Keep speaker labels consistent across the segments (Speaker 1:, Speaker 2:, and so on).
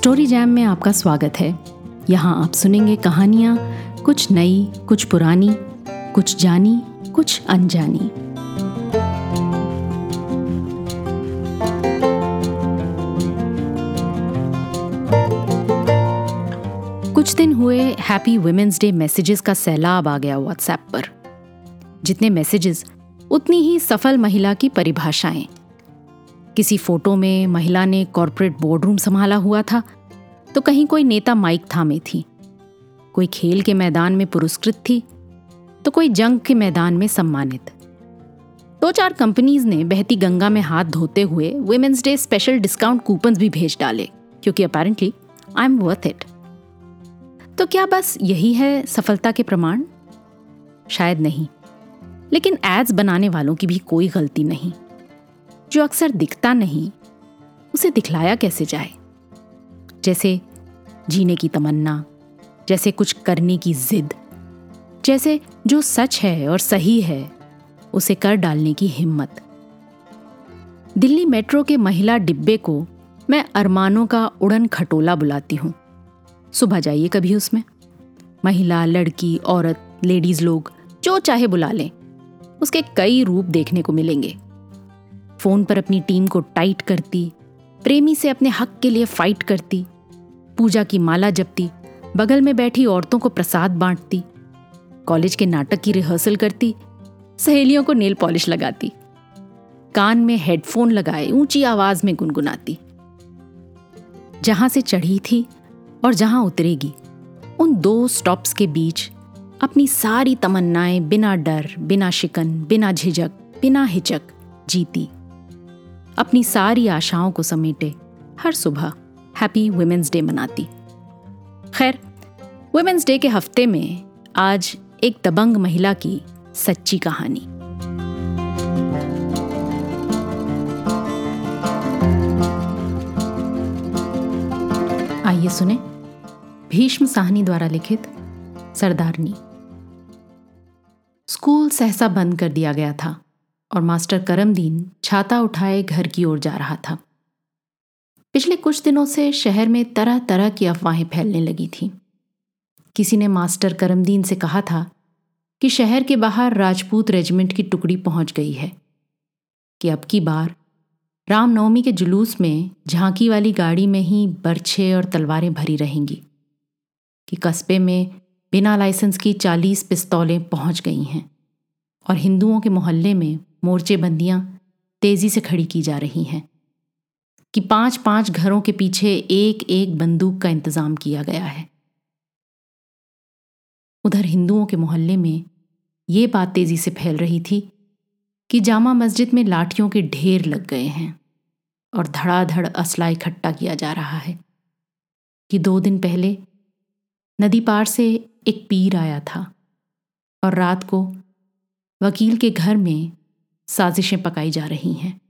Speaker 1: Story jam में आपका स्वागत है। यहाँ आप सुनेंगे कहानियाँ, कुछ नई, कुछ पुरानी, कुछ जानी, कुछ अनजानी। कुछ दिन हुए हैप्पी वुमेन्स डे मैसेजेस का सैलाब आ गया व्हाट्सएप पर। जितने मैसेजेस उतनी ही सफल महिला की परिभाषाएँ। किसी फ़ोटो में महिला ने कॉरपोरेट बोर्डरूम संभाला हुआ था तो कहीं कोई नेता माइक थामे थी। कोई खेल के मैदान में पुरस्कृत थी तो कोई जंग के मैदान में सम्मानित। दो चार कंपनीज़ ने बहती गंगा में हाथ धोते हुए women's day special discount coupon भी भेज डाले, क्योंकि apparently I am worth it तो क्या बस यही है सफलता के प्रमाण? शायद नहीं। लेकिन एड्स बनाने वालों की भी कोई गलती नहीं। जो अक्सर दिखता नहीं, उसे दिखलाया कैसे जाए? जैसे जीने की तमन्ना, जैसे कुछ करने की जिद, जैसे जो सच है और सही है, उसे कर डालने की हिम्मत। दिल्ली मेट्रो के महिला डिब्बे को मैं अरमानों का उड़न खटोला बुलाती हूँ। सुबह जाइए कभी उसमें। महिला, लड़की, औरत, लेडीज़ लोग, जो चाहे बुला लें। उसके कई रूप देखने को मिलेंगे। फ़ोन पर अपनी टीम को टाइट करती, प्रेमी से अपने हक के लिए फाइट करती, पूजा की माला जपती, बगल में बैठी औरतों को प्रसाद बांटती, कॉलेज के नाटक की रिहर्सल करती, सहेलियों को नेल पॉलिश लगाती, कान में हेडफोन लगाए, ऊँची आवाज़ में गुनगुनाती। जहाँ से चढ़ी थी और जहाँ उतरेगी, उन दो स्टॉप्स के बीच अपनी सारी तमन्नाएँ बिना डर, बिना शिकन, बिना झिझक, बिना हिचक जीती। अपनी सारी आशाओं को समेटे। हर सुबह हैप्पी वुमेन्स डे मनाती। खैर वुमेन्स डे के हफ़्ते में आज एक दबंग महिला की सच्ची कहानी। आइए सुने भीष्म साहनी द्वारा लिखित सरदारनी। स्कूल सहसा बंद कर दिया गया था। और मास्टर करमदीन छाता उठाए घर की ओर जा रहा था। पिछले कुछ दिनों से शहर में तरह तरह की अफवाहें फैलने लगी थीं। किसी ने मास्टर करमदीन से कहा था कि शहर के बाहर राजपूत रेजिमेंट की टुकड़ी पहुँच गई है, कि अब की बार रामनवमी के जुलूस में झांकी वाली गाड़ी में ही बर्छे और तलवारें भरी रहेंगी, कि कस्बे में बिना लाइसेंस की चालीस पिस्तौलें पहुँच गई हैं और हिंदुओं के मोहल्ले में मोर्चेबंदियाँ तेज़ी से खड़ी की जा रही हैं, कि पाँच पाँच घरों के पीछे एक एक बंदूक का इंतज़ाम किया गया है। उधर हिंदुओं के मोहल्ले में ये बात तेज़ी से फैल रही थी कि जामा मस्जिद में लाठियों के ढेर लग गए हैं और धड़ाधड़ असला इकट्ठा किया जा रहा है कि दो दिन पहले नदी पार से एक पीर आया था और रात को वकील के घर में साजिशें पकाई जा रही हैं।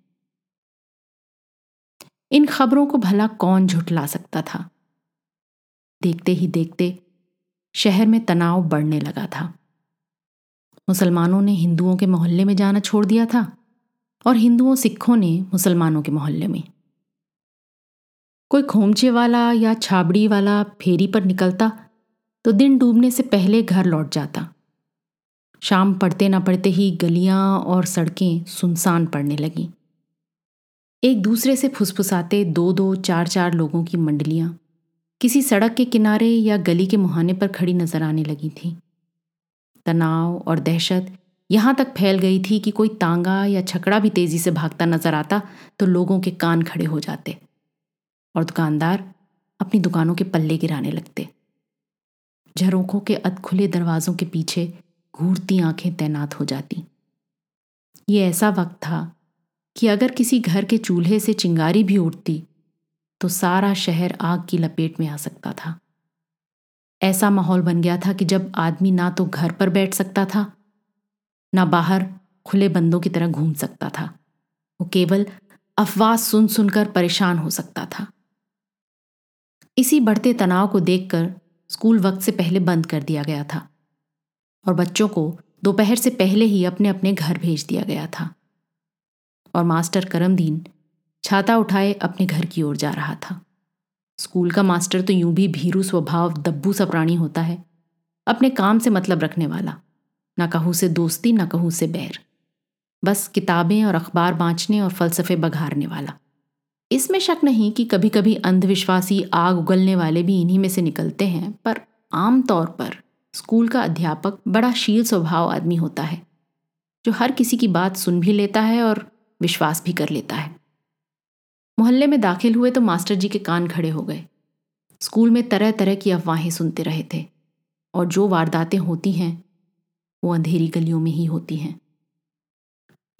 Speaker 1: इन खबरों को भला कौन झुटला सकता था? देखते ही देखते शहर में तनाव बढ़ने लगा था। मुसलमानों ने हिंदुओं के मोहल्ले में जाना छोड़ दिया था और हिंदुओं सिखों ने मुसलमानों के मोहल्ले में। कोई खोमचे वाला या छाबड़ी वाला फेरी पर निकलता तो दिन डूबने से पहले घर लौट जाता। शाम पड़ते ना पड़ते ही गलियाँ और सड़कें सुनसान पड़ने लगीं। एक दूसरे से फुसफुसाते दो दो चार चार लोगों की मंडलियाँ किसी सड़क के किनारे या गली के मुहाने पर खड़ी नज़र आने लगी थी। तनाव और दहशत यहाँ तक फैल गई थी कि कोई तांगा या छकड़ा भी तेज़ी से भागता नज़र आता तो लोगों के कान खड़े हो जाते और दुकानदार अपनी दुकानों के पल्ले गिराने लगते। झरोखों के अधखुले दरवाजों के पीछे घूरती आँखें तैनात हो जाती। ये ऐसा वक्त था कि अगर किसी घर के चूल्हे से चिंगारी भी उठती तो सारा शहर आग की लपेट में आ सकता था। ऐसा माहौल बन गया था कि जब आदमी ना तो घर पर बैठ सकता था, ना बाहर खुले बंदों की तरह घूम सकता था, वो केवल अफवाह सुन सुनकर परेशान हो सकता था। इसी बढ़ते तनाव को देखकर स्कूल वक्त से पहले बंद कर दिया गया था। और बच्चों को दोपहर से पहले ही अपने अपने घर भेज दिया गया था। और मास्टर करमदीन छाता उठाए अपने घर की ओर जा रहा था। स्कूल का मास्टर तो यूँ भी भीरू स्वभाव, दब्बू सा प्राणी होता है। अपने काम से मतलब रखने वाला। ना कहूँ से दोस्ती, ना कहूँ से बैर। बस किताबें और अखबार बाँचने और फलसफे बघारने वाला। इसमें शक नहीं कि कभी कभी अंधविश्वासी आग उगलने वाले भी इन्हीं में से निकलते हैं, पर आम तौर पर स्कूल का अध्यापक बड़ा शील स्वभाव आदमी होता है, जो हर किसी की बात सुन भी लेता है और विश्वास भी कर लेता है। मोहल्ले में दाखिल हुए तो मास्टर जी के कान खड़े हो गए। स्कूल में तरह तरह की अफवाहें सुनते रहे थे और जो वारदातें होती हैं, वो अंधेरी गलियों में ही होती हैं।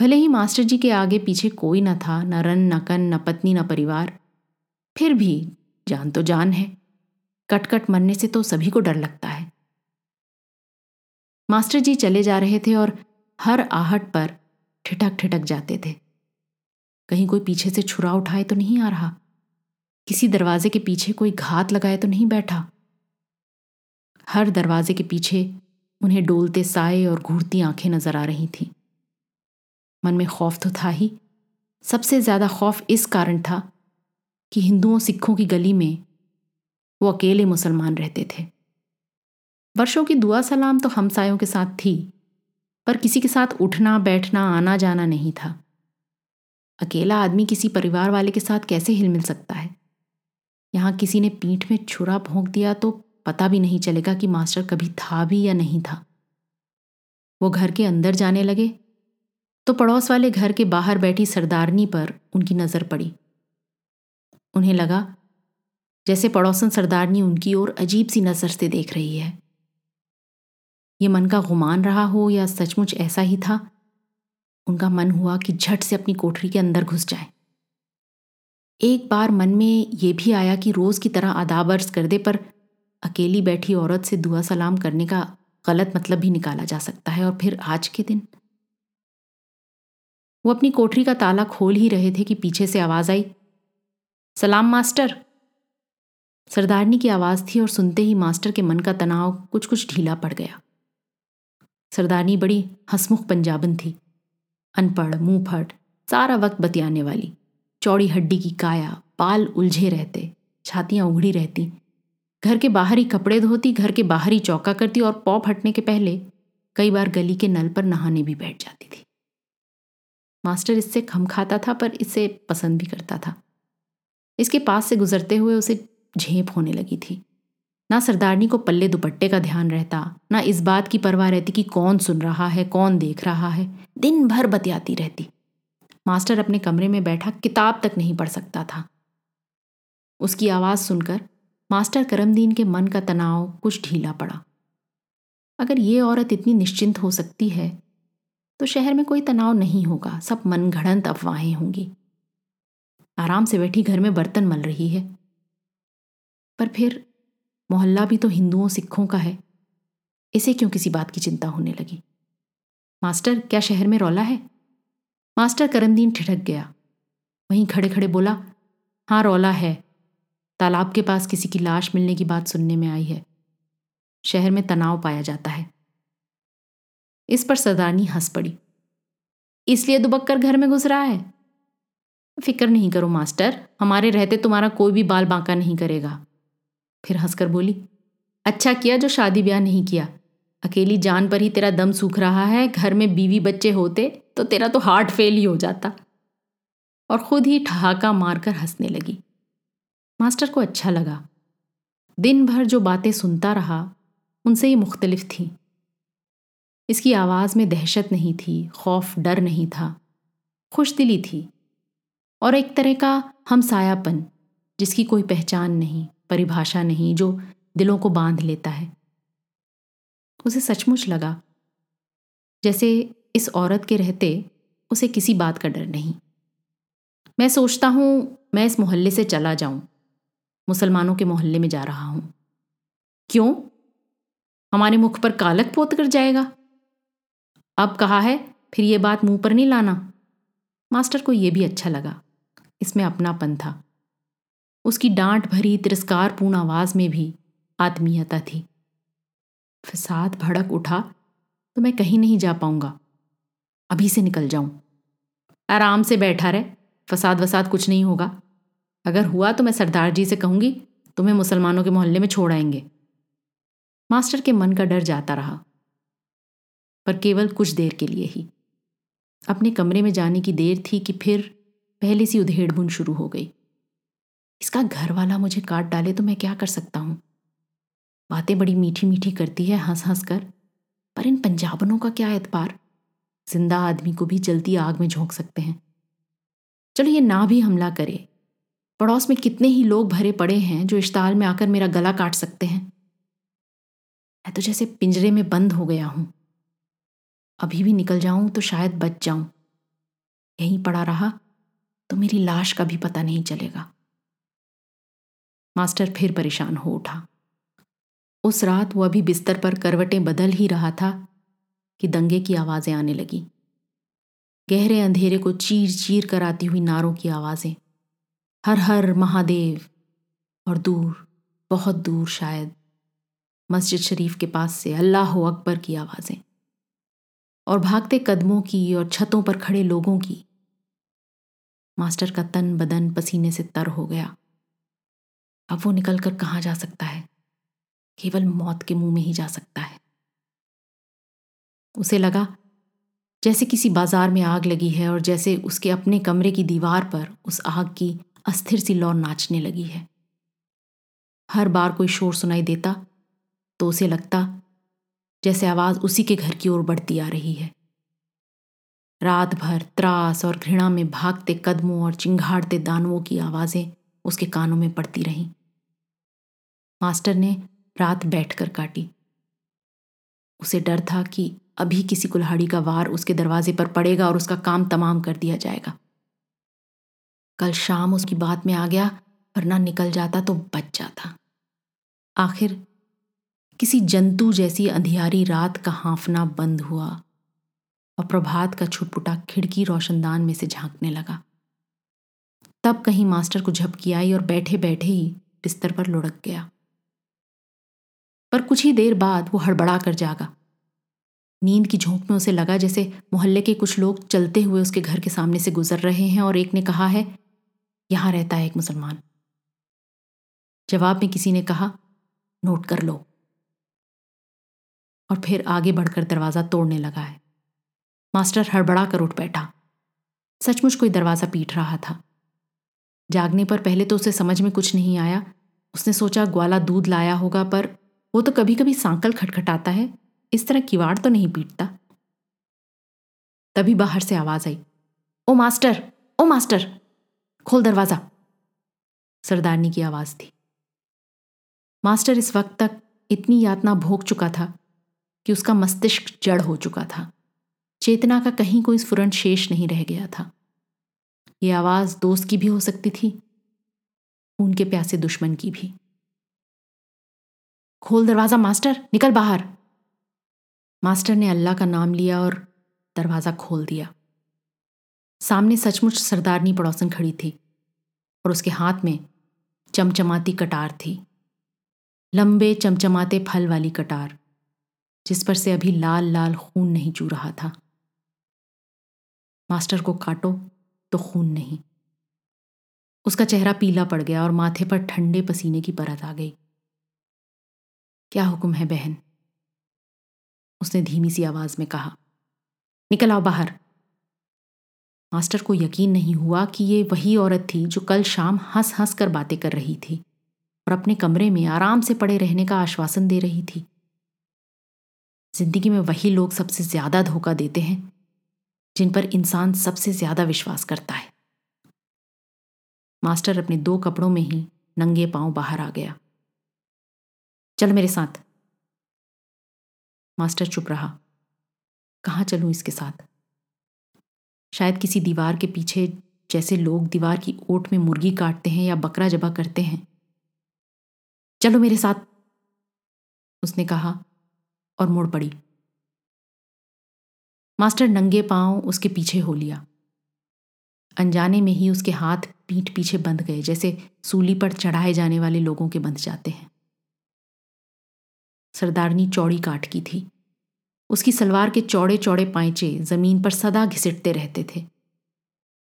Speaker 1: भले ही मास्टर जी के आगे पीछे कोई न था, न रन, न कन, न पत्नी, न परिवार, फिर भी जान तो जान है। कटकट कट मरने से तो सभी को डर लगता है। मास्टर जी चले जा रहे थे और हर आहट पर ठिठक ठिठक जाते थे। कहीं कोई पीछे से छुरा उठाए तो नहीं आ रहा। किसी दरवाजे के पीछे कोई घात लगाए तो नहीं बैठा। हर दरवाजे के पीछे उन्हें डोलते साए और घूरती आँखें नज़र आ रही थीं। मन में खौफ तो था ही। सबसे ज़्यादा खौफ इस कारण था कि हिंदुओं सिखों की गली में वो अकेले मुसलमान रहते थे। वर्षों की दुआ सलाम तो हमसायों के साथ थी, पर किसी के साथ उठना, बैठना, आना जाना नहीं था। अकेला आदमी किसी परिवार वाले के साथ कैसे हिल मिल सकता है? यहाँ किसी ने पीठ में छुरा भोंक दिया तो पता भी नहीं चलेगा कि मास्टर कभी था भी या नहीं था। वो घर के अंदर जाने लगे तो पड़ोस वाले घर के बाहर बैठी सरदारनी पर उनकी नज़र पड़ी। उन्हें लगा जैसे पड़ोसन सरदारनी उनकी ओर अजीब सी नज़र से देख रही है। ये मन का गुमान रहा हो या सचमुच ऐसा ही था? उनका मन हुआ कि झट से अपनी कोठरी के अंदर घुस जाए। एक बार मन में यह भी आया कि रोज की तरह आदाब अर्ज़ कर दे, पर अकेली बैठी औरत से दुआ सलाम करने का गलत मतलब भी निकाला जा सकता है, और फिर आज के दिन? वो अपनी कोठरी का ताला खोल ही रहे थे कि पीछे से आवाज़ आई, सलाम मास्टर! सरदारनी की आवाज़ थी और सुनते ही मास्टर के मन का तनाव कुछ कुछ ढीला पड़ गया। सरदारनी बड़ी हसमुख पंजाबन थी। अनपढ़ मुँह फट सारा वक्त बतियाने वाली। चौड़ी हड्डी की काया पाल उलझे रहते, छातियाँ उघड़ी रहती। घर के बाहर ही कपड़े धोती, घर के बाहर ही चौका करती और पौ फटने के पहले कई बार गली के नल पर नहाने भी बैठ जाती थी। मास्टर इससे खम खाता था, पर इसे पसंद भी करता था। इसके पास से गुजरते हुए उसे झेप होने लगी थी। ना सरदारनी को पल्ले दुपट्टे का ध्यान रहता, ना इस बात की परवाह रहती कि कौन सुन रहा है, कौन देख रहा है। दिन भर बतियाती रहती। मास्टर अपने कमरे में बैठा किताब तक नहीं पढ़ सकता था। उसकी आवाज़ सुनकर मास्टर करमदीन के मन का तनाव कुछ ढीला पड़ा। अगर ये औरत इतनी निश्चिंत हो सकती है तो शहर में कोई तनाव नहीं होगा, सब मन घड़ंत अफवाहें होंगी। आराम से बैठी घर में बर्तन मल रही है। पर फिर मोहल्ला भी तो हिंदुओं, सिखों का है। इसे क्यों किसी बात की चिंता होने लगी? मास्टर, क्या शहर में रौला है? मास्टर करमदीन ठिठक गया। वहीं खड़े खड़े बोला हाँ रौला है। तालाब के पास किसी की लाश मिलने की बात सुनने में आई है। शहर में तनाव पाया जाता है। इस पर सरदारनी हंस पड़ी। इसलिए दुबक्कर घर में घुस रहा है। फ़िक्र नहीं करो मास्टर, हमारे रहते तुम्हारा कोई भी बाल बांका नहीं करेगा। फिर हंसकर बोली अच्छा किया जो शादी ब्याह नहीं किया। अकेली जान पर ही तेरा दम सूख रहा है, घर में बीवी बच्चे होते तो तेरा तो हार्ट फेल ही हो जाता। और खुद ही ठहाका मारकर हंसने लगी। मास्टर को अच्छा लगा। दिन भर जो बातें सुनता रहा, उनसे ही मुख्तलिफ़ थी। इसकी आवाज़ में दहशत नहीं थी, खौफ, डर नहीं था। खुश दिली थी। और एक तरह का हमसायापन, जिसकी कोई पहचान नहीं। परिभाषा नहीं, जो दिलों को बाँध लेता है। उसे सचमुच लगा, जैसे इस औरत के रहते उसे किसी बात का डर नहीं। मैं सोचता हूँ, मैं इस मोहल्ले से चला जाऊँ, मुसलमानों के मोहल्ले में जा रहा हूँ। क्यों? हमारे मुख पर कालक पोत कर जाएगा। अब कहा है, फिर ये बात मुँह पर नहीं लाना। मास्टर को यह भी अच्छा लगा, इसमें अपनापन था। उसकी डांट भरी तिरस्कारपूर्ण आवाज़ में भी आत्मीयता थी। फसाद भड़क उठा तो मैं कहीं नहीं जा पाऊँगा। अभी से निकल जाऊँ। आराम से बैठा रहे, फसाद वसाद कुछ नहीं होगा। अगर हुआ तो मैं सरदार जी से कहूँगी, तुम्हें मुसलमानों के मोहल्ले में छोड़ आएँगे। मास्टर के मन का डर जाता रहा। पर केवल कुछ देर के लिए ही। अपने कमरे में जाने की देर थी कि फिर पहले सी उधेड़ बुन शुरू हो गई। इसका घर वाला मुझे काट डाले तो मैं क्या कर सकता हूँ? बातें बड़ी मीठी मीठी करती है हंस हंस कर पर इन पंजाबनों का क्या एतबार? ज़िंदा आदमी को भी जलती आग में झोंक सकते हैं। चलो ये ना भी हमला करे। पड़ोस में कितने ही लोग भरे पड़े हैं जो इश्ताल में आकर मेरा गला काट सकते हैं। मैं तो जैसे पिंजरे में बंद हो गया हूँ। अभी भी निकल जाऊँ तो शायद बच जाऊँ। यहीं पड़ा रहा तो मेरी लाश का भी पता नहीं चलेगा। मास्टर फिर परेशान हो उठा। उस रात वो अभी बिस्तर पर करवटें बदल ही रहा था कि दंगे की आवाज़ें आने लगी। गहरे अंधेरे को चीर चीर कर आती हुई नारों की आवाज़ें। हर हर महादेव, और दूर, बहुत दूर शायद, मस्जिद शरीफ के पास से अल्लाह अकबर की आवाज़ें। और भागते कदमों की और छतों पर खड़े लोगों की। मास्टर का तन बदन पसीने से तर हो गया। अब वो निकल कर कहाँ जा सकता है? केवल मौत के मुँह में ही जा सकता है। उसे लगा, जैसे किसी बाज़ार में आग लगी है और जैसे उसके अपने कमरे की दीवार पर उस आग की अस्थिर सी लौ नाचने लगी है। हर बार कोई शोर सुनाई देता तो उसे लगता, जैसे आवाज़ उसी के घर की ओर बढ़ती आ रही है। रात भर त्रास और घृणा में भागते कदमों और चिंगाड़ते दानवों की आवाज़ें उसके कानों में पड़ती रहीं। मास्टर ने रात बैठकर काटी। उसे डर था कि अभी किसी कुल्हाड़ी का वार उसके दरवाजे पर पड़ेगा और उसका काम तमाम कर दिया जाएगा। कल शाम उसकी बात में आ गया, वरना निकल जाता तो बच जाता। आखिर किसी जंतु जैसी अंधियारी रात का हाफना बंद हुआ और प्रभात का छुटपुटा खिड़की रोशनदान में से झांकने लगा। तब कहीं मास्टर को झपकी आई और बैठे बैठे ही बिस्तर पर लुढ़क गया। पर कुछ ही देर बाद वो हड़बड़ा कर जागा। नींद की झोंक में उसे लगा जैसे मोहल्ले के कुछ लोग चलते हुए उसके घर के सामने से गुजर रहे हैं और एक ने कहा है, यहाँ रहता है एक मुसलमान। जवाब में किसी ने कहा, नोट कर लो। और फिर आगे बढ़कर दरवाज़ा तोड़ने लगा है। मास्टर हड़बड़ा कर उठ बैठा। सचमुच कोई दरवाज़ा पीट रहा था। जागने पर पहले तो उसे समझ में कुछ नहीं आया। उसने सोचा, ग्वाला दूध लाया होगा, पर वो तो कभी कभी सांकल खटखटाता है। इस तरह किवाड़ तो नहीं पीटता। तभी बाहर से आवाज़ आई। ओ मास्टर ओ मास्टर, खोल दरवाज़ा। सरदारनी की आवाज़ थी। मास्टर इस वक्त तक इतनी यातना भोग चुका था कि उसका मस्तिष्क जड़ हो चुका था। चेतना का कहीं कोई स्फुरन शेष नहीं रह गया था। यह आवाज़ दोस्त की भी हो सकती थी, उनके प्यासे दुश्मन की भी। खोल दरवाज़ा, मास्टर, निकल बाहर। मास्टर ने अल्लाह का नाम लिया और दरवाज़ा खोल दिया। सामने सचमुच सरदारनी पड़ोसन खड़ी थी और उसके हाथ में चमचमाती कटार थी। लंबे चमचमाते फल वाली कटार, जिस पर से अभी लाल लाल खून नहीं चू रहा था। मास्टर को काटो तो खून नहीं। उसका चेहरा पीला पड़ गया और माथे पर ठंडे पसीने की परत आ गई। क्या हुक्म है बहन? उसने धीमी सी आवाज़ में कहा, निकल आओ बाहर। मास्टर को यकीन नहीं हुआ कि ये वही औरत थी जो कल शाम हंस हंस कर बातें कर रही थी और अपने कमरे में आराम से पड़े रहने का आश्वासन दे रही थी। ज़िंदगी में वही लोग सबसे ज़्यादा धोखा देते हैं, जिन पर इंसान सबसे ज़्यादा विश्वास करता है। मास्टर अपने दो कपड़ों में ही नंगे पाँव बाहर आ गया। चल मेरे साथ। मास्टर चुप रहा। कहाँ चलूँ इसके साथ? शायद किसी दीवार के पीछे जैसे लोग दीवार की ओट में मुर्गी काटते हैं या बकरा जबा करते हैं। चलो मेरे साथ, उसने कहा और मुड़ पड़ी। मास्टर नंगे पाँव उसके पीछे हो लिया। अनजाने में ही उसके हाथ पीठ पीछे बंध गए, जैसे सूली पर चढ़ाए जाने वाले लोगों के बंध जाते हैं। सरदारनी चौड़ी काट की थी। उसकी सलवार के चौड़े चौड़े पाइचे ज़मीन पर सदा घिसटते रहते थे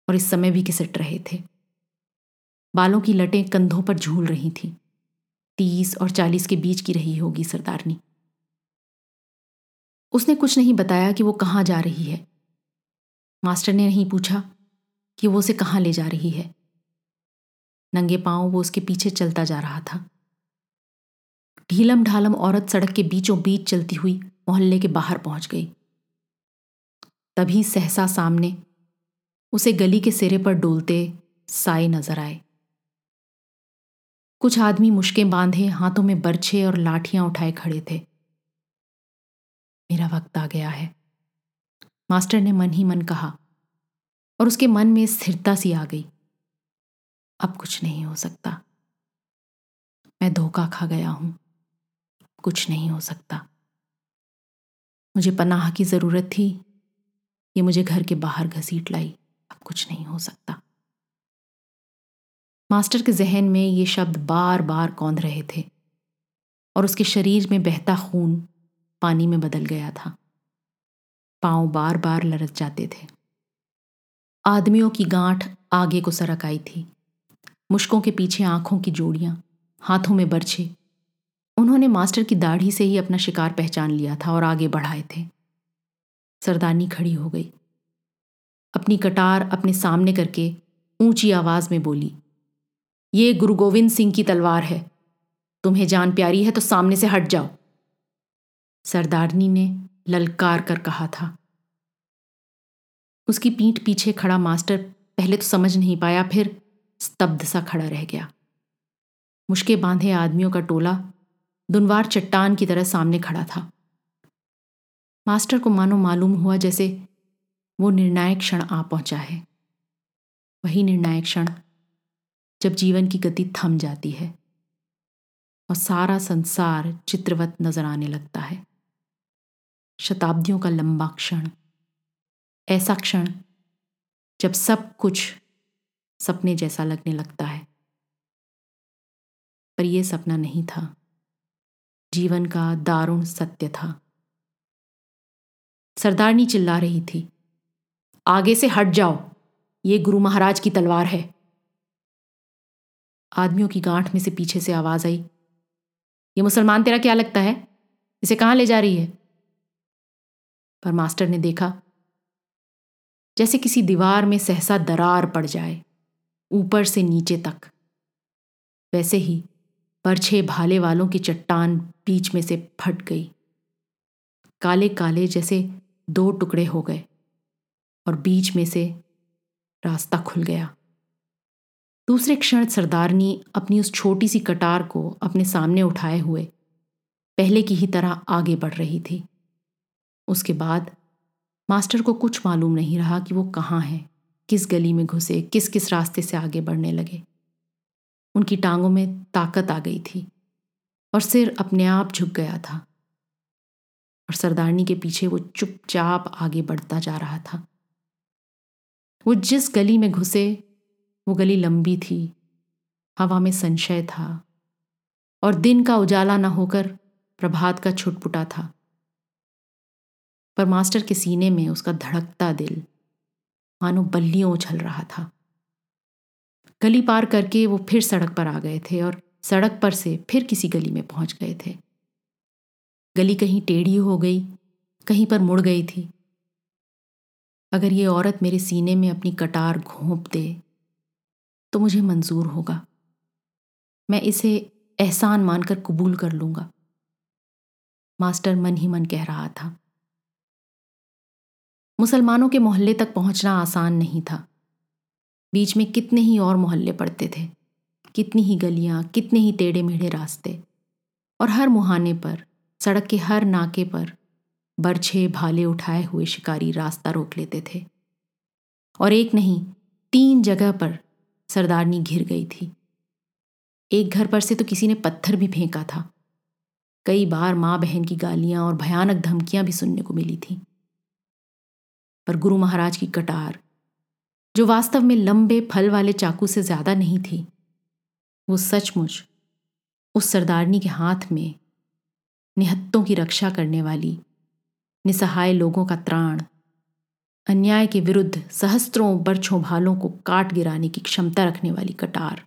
Speaker 1: और इस समय भी घिसट रहे थे। बालों की लटें कंधों पर झूल रही थीं। तीस और चालीस के बीच की रही होगी सरदारनी। उसने कुछ नहीं बताया कि वो कहाँ जा रही है। मास्टर ने नहीं पूछा कि वो उसे कहाँ ले जा रही है। नंगे पाँव वो उसके पीछे चलता जा रहा था। ढीलम ढालम औरत सड़क के बीचों बीच चलती हुई मोहल्ले के बाहर पहुँच गई। तभी सहसा सामने उसे गली के सिरे पर डोलते साए नज़र आए। कुछ आदमी मुश्कें बांधे, हाथों में बर्छे और लाठियाँ उठाए खड़े थे। मेरा वक्त आ गया है। मास्टर ने मन ही मन कहा और उसके मन में स्थिरता सी आ गई। अब कुछ नहीं हो सकता। मैं धोखा खा गया हूँ। कुछ नहीं हो सकता। मुझे पनाह की ज़रूरत थी। ये मुझे घर के बाहर घसीट लाई। अब कुछ नहीं हो सकता। मास्टर के जहन में ये शब्द बार बार कौंध रहे थे और उसके शरीर में बहता खून पानी में बदल गया था। पाँव बार बार लरक जाते थे। आदमियों की गांठ आगे को सरक आई थी। मुश्कों के पीछे आँखों की जोड़ियाँ हाथों में बर्छे उन्होंने मास्टर की दाढ़ी से ही अपना शिकार पहचान लिया था और आगे बढ़ाए थे। सरदारनी खड़ी हो गई। अपनी कटार अपने सामने करके ऊँची आवाज़ में बोली, ये गुरु गोविंद सिंह की तलवार है। तुम्हें जान प्यारी है तो सामने से हट जाओ। सरदारनी ने ललकार कर कहा था। उसकी पीठ पीछे खड़ा मास्टर पहले तो समझ नहीं पाया, फिर स्तब्ध सा खड़ा रह गया। मुश्के बांधे आदमियों का टोला दुनवार चट्टान की तरह सामने खड़ा था। मास्टर को मानो मालूम हुआ जैसे वो निर्णायक क्षण आ पहुँचा है। वही निर्णायक क्षण जब जीवन की गति थम जाती है और सारा संसार चित्रवत नज़र आने लगता है। शताब्दियों का लंबा क्षण, ऐसा क्षण जब सब कुछ सपने जैसा लगने लगता है। पर यह सपना नहीं था। जीवन का दारुण सत्य था। सरदारनी चिल्ला रही थी, आगे से हट जाओ, ये गुरु महाराज की तलवार है। आदमियों की गांठ में से पीछे से आवाज़ आई, ये मुसलमान तेरा क्या लगता है? इसे कहाँ ले जा रही है? पर मास्टर ने देखा, जैसे किसी दीवार में सहसा दरार पड़ जाए, ऊपर से नीचे तक, वैसे ही परछे भाले वालों की चट्टान बीच में से फट गई। काले काले जैसे दो टुकड़े हो गए और बीच में से रास्ता खुल गया। दूसरे क्षण सरदारनी अपनी उस छोटी सी कटार को अपने सामने उठाए हुए पहले की ही तरह आगे बढ़ रही थी। उसके बाद मास्टर को कुछ मालूम नहीं रहा कि वो कहाँ है, किस गली में घुसे किस किस रास्ते से आगे बढ़ने लगे। उनकी टांगों में ताकत आ गई थी। और सिर अपने आप झुक गया था। और सरदारनी के पीछे वो चुपचाप आगे बढ़ता जा रहा था। वो जिस गली में घुसे, वो गली लंबी थी, हवा में संशय था और दिन का उजाला न होकर प्रभात का छुटपुटा था। पर मास्टर के सीने में उसका धड़कता दिल, मानो बल्लियों उछल रहा था। गली पार करके वो फिर सड़क पर आ गए थे और सड़क पर से फिर किसी गली में पहुँच गए थे। गली कहीं टेढ़ी हो गई, कहीं पर मुड़ गई थी। अगर ये औरत मेरे सीने में अपनी कटार घोंप दे तो मुझे मंजूर होगा। मैं इसे एहसान मानकर कबूल कर लूँगा। मास्टर मन ही मन कह रहा था। मुसलमानों के मोहल्ले तक पहुँचना आसान नहीं था। बीच में कितने ही और मोहल्ले पड़ते थे। कितनी ही गलियाँ, कितने ही टेढ़े मेढ़े रास्ते। और हर मुहाने पर, सड़क के हर नाके पर बरछे भाले उठाए हुए शिकारी रास्ता रोक लेते थे। और एक नहीं, तीन जगह पर सरदारनी घिर गई थी। एक घर पर से तो किसी ने पत्थर भी फेंका था। कई बार माँ बहन की गालियाँ और भयानक धमकियाँ भी सुनने को मिली थी। पर गुरु महाराज की कटार, जो वास्तव में लंबे फल वाले चाकू से ज़्यादा नहीं थी वो सचमुच उस सरदारनी के हाथ में निहत्तों की रक्षा करने वाली निसहाय लोगों का त्राण, अन्याय के विरुद्ध सहस्त्रों बरछों भालों को काट गिराने की क्षमता रखने वाली कटार।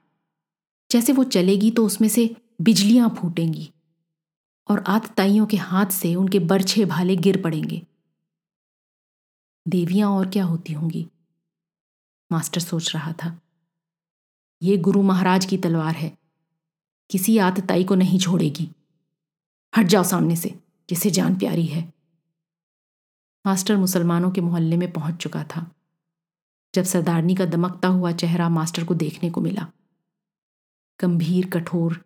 Speaker 1: जैसे वो चलेगी तो उसमें से बिजलियाँ फूटेंगी और आतताइयों के हाथ से उनके बरछे भाले गिर पड़ेंगे। देवियाँ और क्या होती होंगी? मास्टर सोच रहा था। ये गुरु महाराज की तलवार है। किसी आतताई को नहीं छोड़ेगी। हट जाओ सामने से, जिसे जान प्यारी है। मास्टर मुसलमानों के मोहल्ले में पहुँच चुका था। जब सरदारनी का दमकता हुआ चेहरा मास्टर को देखने को मिला, गंभीर, कठोर,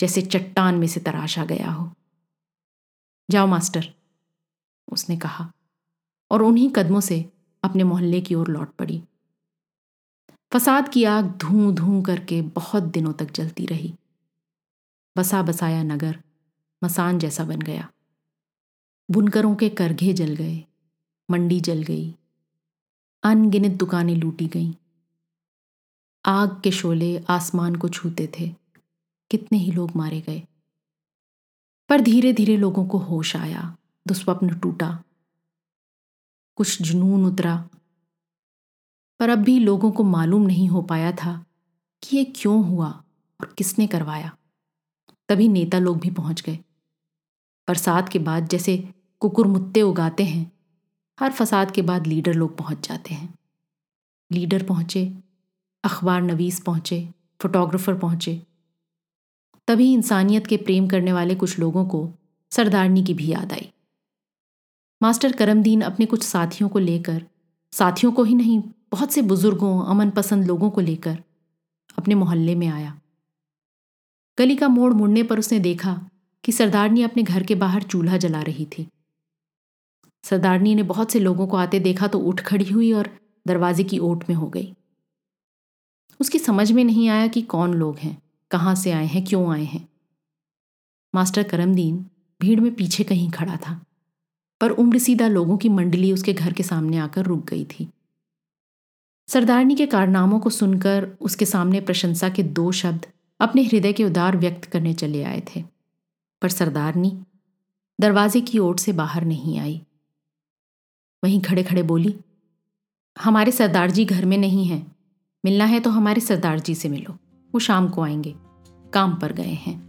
Speaker 1: जैसे चट्टान में से तराशा गया हो। जाओ मास्टर, उसने कहा, और उन्हीं कदमों से अपने मोहल्ले की ओर लौट पड़ी। फसाद की आग धूं धूं करके बहुत दिनों तक जलती रही। बसा बसाया नगर मसान जैसा बन गया। बुनकरों के करघे जल गए, मंडी जल गई, अनगिनत दुकानें लूटी गईं। आग के शोले आसमान को छूते थे, कितने ही लोग मारे गए। पर धीरे धीरे लोगों को होश आया, दुस्वप्न टूटा। कुछ जुनून उतरा पर अब भी लोगों को मालूम नहीं हो पाया था कि ये क्यों हुआ और किसने करवाया। तभी नेता लोग भी पहुँच गए। बरसात के बाद जैसे कुकुर मुत्ते उगाते हैं, हर फसाद के बाद लीडर लोग पहुँच जाते हैं। लीडर पहुँचे, अखबार नवीस पहुँचे, फोटोग्राफर पहुँचे। तभी इंसानियत के प्रेम करने वाले कुछ लोगों को सरदारनी की भी याद आई। मास्टर करमदीन अपने कुछ साथियों को लेकर, साथियों को ही नहीं बहुत से बुज़ुर्गों अमन पसंद लोगों को लेकर अपने मोहल्ले में आया। गली का मोड़ मुड़ने पर उसने देखा कि सरदारनी अपने घर के बाहर चूल्हा जला रही थी। सरदारनी ने बहुत से लोगों को आते देखा तो उठ खड़ी हुई और दरवाजे की ओट में हो गई। उसकी समझ में नहीं आया कि कौन लोग हैं, कहाँ से आए हैं, क्यों आए हैं। मास्टर करमदीन भीड़ में पीछे कहीं खड़ा था, पर उम्र सीधा लोगों की मंडली उसके घर के सामने आकर रुक गई थी। सरदारनी के कारनामों को सुनकर उसके सामने प्रशंसा के दो शब्द अपने हृदय के उदार व्यक्त करने चले आए थे। पर सरदारनी दरवाजे की ओर से बाहर नहीं आई। वहीं खड़े खड़े बोली, हमारे सरदार जी घर में नहीं हैं। मिलना है तो हमारे सरदार जी से मिलो। वो शाम को आएँगे। काम पर गए हैं।